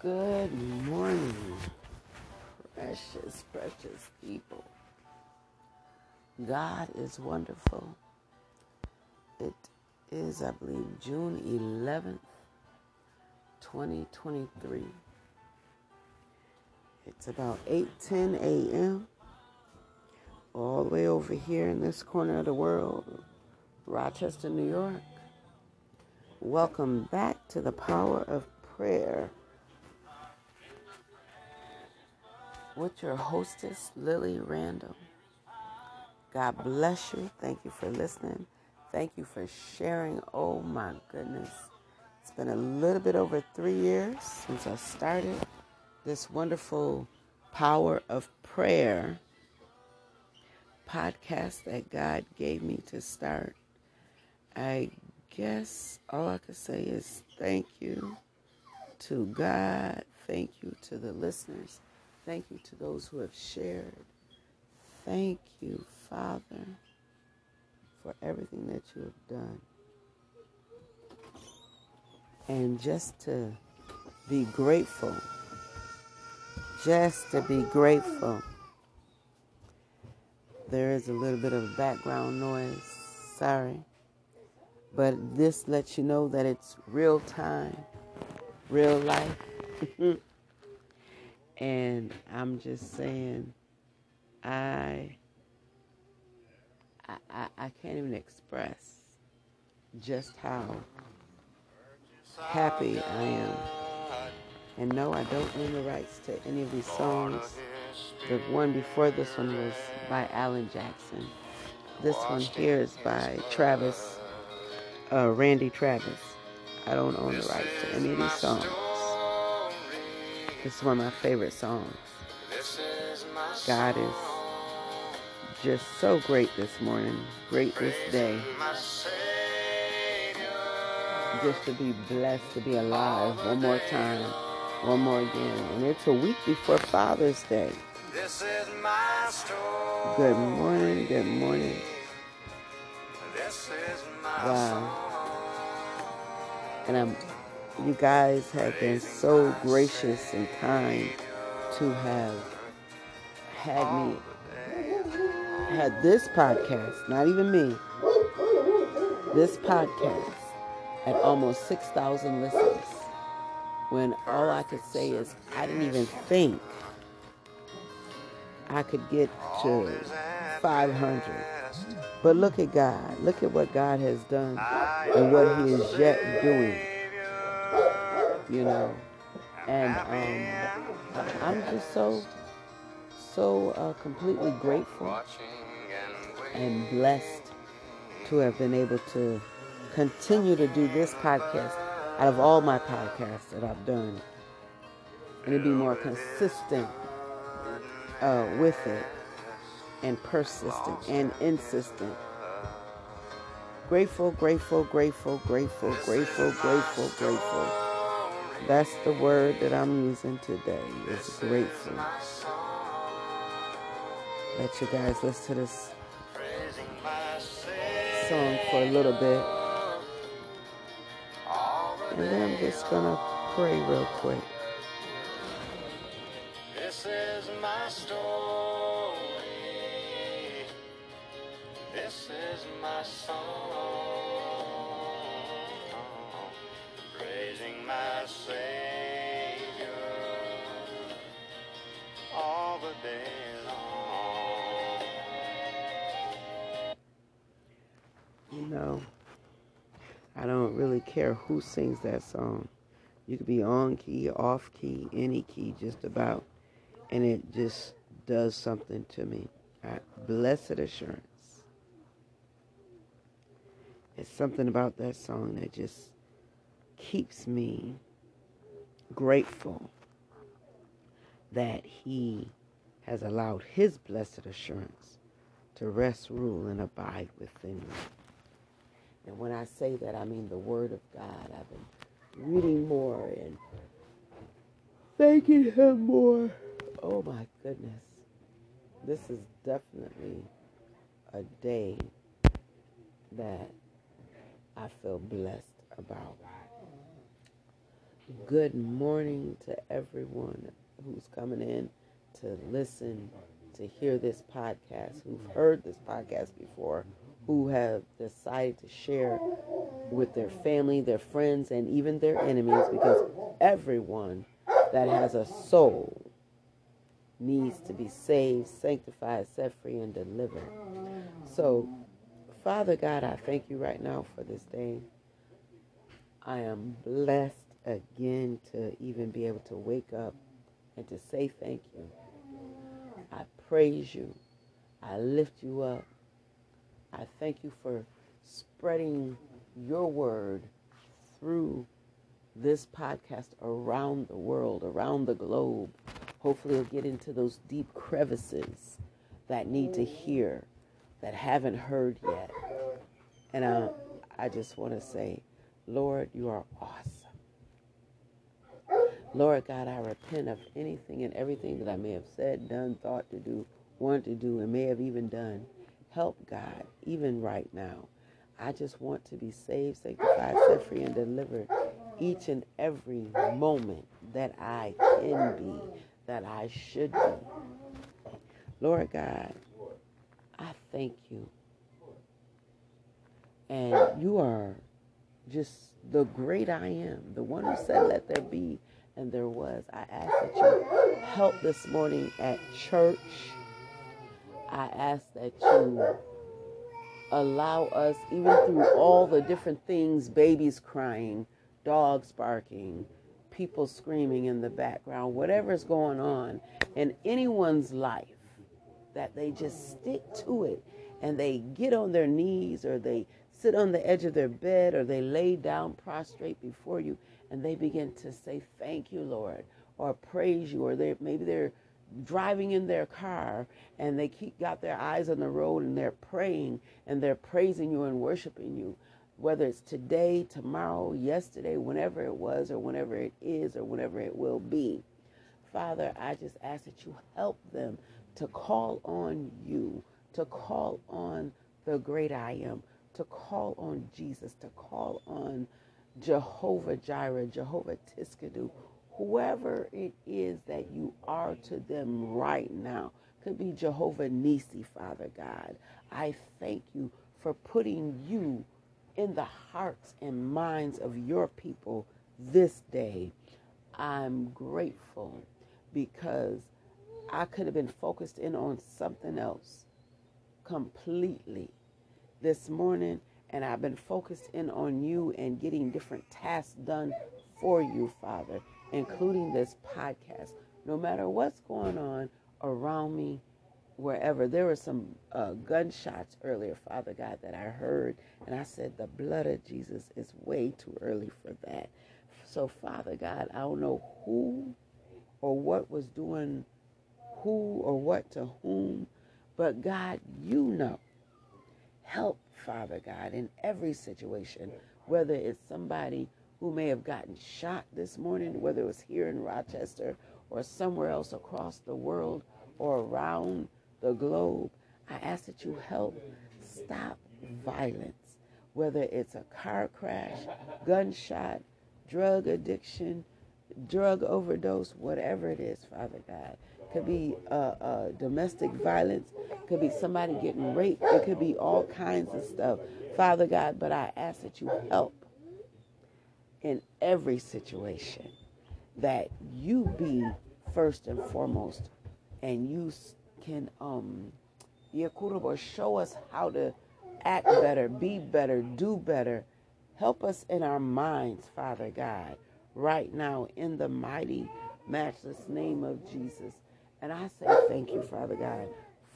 Good morning, precious, precious people. God is wonderful. It is, I believe, June 11th, 2023. It's about 8:10 a.m. all the way over here in this corner of the world, Rochester, New York. Welcome back to the power of prayer with your hostess, Lillie Randle. God bless you. Thank you for listening. Thank you for sharing. Oh my goodness. It's been a little bit over three years since I started this wonderful Power of Prayer podcast that God gave me to start. I guess all I can say is thank you to God. Thank you to the listeners. Thank you to those who have shared. Thank you, Father, for everything that you have done. And just to be grateful, just to be grateful. There is a little bit of background noise. Sorry. But this lets you know that it's real time, real life. and I'm just saying, I, I, I can't even express just how happy I am. And no, I don't own the rights to any of these songs. The one before this one was by Alan Jackson. This one here is by Travis, uh, Randy Travis. I don't own the rights to any of these songs. It's one of my favorite songs. God is just so great this morning, great this day. Just to be blessed to be alive one more time, one more again. And it's a week before Father's Day. Good morning, good morning. Wow. And I'm you guys have been so gracious and kind to have had me had this podcast, not even me, this podcast at almost 6,000 listeners. When all I could say is, I didn't even think I could get to 500. But look at God. Look at what God has done and what He is yet doing. You know, and um, I'm just so, so uh, completely grateful and blessed to have been able to continue to do this podcast out of all my podcasts that I've done and to be more consistent uh, with it and persistent and insistent. Grateful, grateful, grateful, grateful, grateful, grateful, grateful. That's the word that I'm using today is grateful. Let you guys listen to this song for a little bit. And then I'm just to pray real quick. This is my story. This is my song. Know, I don't really care who sings that song. You could be on key, off key, any key, just about. And it just does something to me. Blessed assurance. It's something about that song that just keeps me grateful that he has allowed his blessed assurance to rest, rule, and abide within me. And when I say that, I mean the Word of God. I've been reading more and thanking Him more. Oh my goodness. This is definitely a day that I feel blessed about. Good morning to everyone who's coming in to listen, to hear this podcast, who've heard this podcast before, who have decided to share with their family, their friends, and even their enemies, because everyone that has a soul needs to be saved, sanctified, set free, and delivered. So, Father God, I thank you right now for this day. I am blessed again to even be able to wake up and to say thank you. I praise you. I lift you up. I thank you for spreading your word through this podcast around the world, around the globe. Hopefully, it'll get into those deep crevices that need to hear, that haven't heard yet. And I, I just want to say, Lord, you are awesome. Lord God, I repent of anything and everything that I may have said, done, thought to do, wanted to do, and may have even done. Help God, even right now. I just want to be saved, sanctified, set free, and delivered each and every moment that I can be, that I should be. Lord God, I thank you. And you are just the great I am, the one who said, Let there be, and there was. I ask that you help this morning at church. I ask that you allow us, even through all the different things babies crying, dogs barking, people screaming in the background, whatever's going on in anyone's life, that they just stick to it and they get on their knees or they sit on the edge of their bed or they lay down prostrate before you and they begin to say, Thank you, Lord, or praise you, or they maybe they're driving in their car and they keep got their eyes on the road and they're praying and they're praising you and worshiping you. Whether it's today tomorrow yesterday whenever it was or whenever it is or whenever it will be. Father i just ask that you help them to call on you to call on the great i am to call on jesus to call on jehovah jireh jehovah tsidkenu whoever it is that you are to them right now. Could be Jehovah Nisi, Father God. I thank you for putting you in the hearts and minds of your people this day. I'm grateful because I could have been focused in on something else completely this morning, and I've been focused in on you and getting different tasks done for you, Father including this podcast. No matter what's going on around me, wherever. There were some uh, gunshots earlier, Father God, that I heard, and I said, The blood of Jesus is way too early for that. So, Father God, I don't know who or what was doing who or what to whom, but God, you know. Help, Father God, in every situation, whether it's somebody who may have gotten shot this morning, whether it was here in Rochester or somewhere else across the world or around the globe. I ask that you help stop violence, whether it's a car crash, gunshot, drug addiction, drug overdose, whatever it is, Father God. Could be uh, uh, domestic violence, could be somebody getting raped, it could be all kinds of stuff, Father God. But I ask that you help in every situation that you be first and foremost and you can um show us how to act better, be better, do better. Help us in our minds, Father God, right now in the mighty, matchless name of Jesus. And I say thank you, Father God,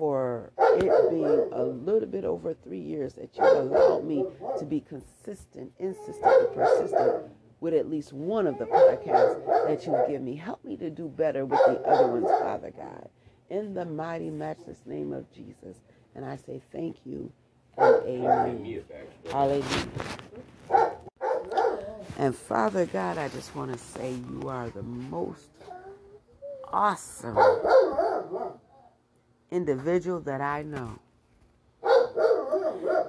for it being a little bit over three years that you allowed me to be consistent, insistent, and persistent with at least one of the podcasts that you've given me. Help me to do better with the other ones, Father God. In the mighty, matchless name of Jesus. And I say thank you and amen. Hallelujah. And Father God, I just want to say you are the most awesome individual that I know.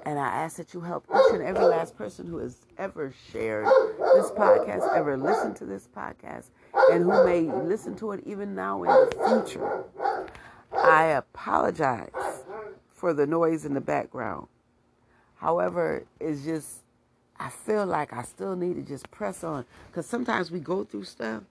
And I ask that you help each and every last person who has ever shared this podcast, ever listened to this podcast, and who may listen to it even now in the future. I apologize for the noise in the background. However, it's just, I feel like I still need to just press on. Because sometimes we go through stuff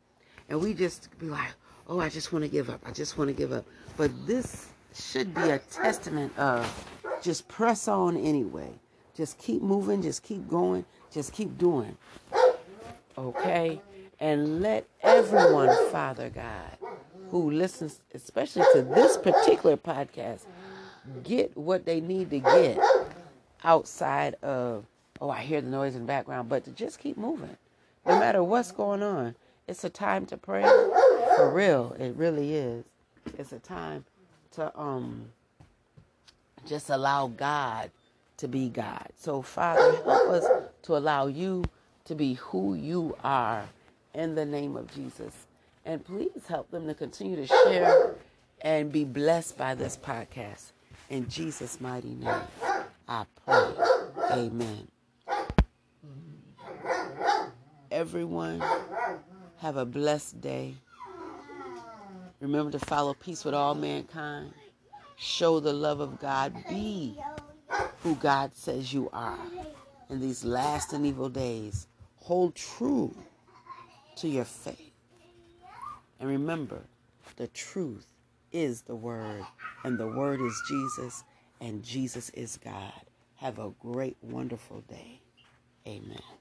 and we just be like, oh, I just want to give up. I just want to give up. But this should be a testament of just press on anyway. Just keep moving, just keep going, just keep doing. Okay? And let everyone, Father God, who listens, especially to this particular podcast, get what they need to get outside of, oh, I hear the noise in the background, but to just keep moving. No matter what's going on, it's a time to pray. For real, it really is. It's a time to um just allow God to be God. So, Father, help us to allow you to be who you are in the name of Jesus. And please help them to continue to share and be blessed by this podcast. In Jesus' mighty name, I pray. Amen. Everyone, have a blessed day. Remember to follow peace with all mankind. Show the love of God. Be who God says you are in these last and evil days. Hold true to your faith. And remember, the truth is the Word, and the Word is Jesus, and Jesus is God. Have a great, wonderful day. Amen.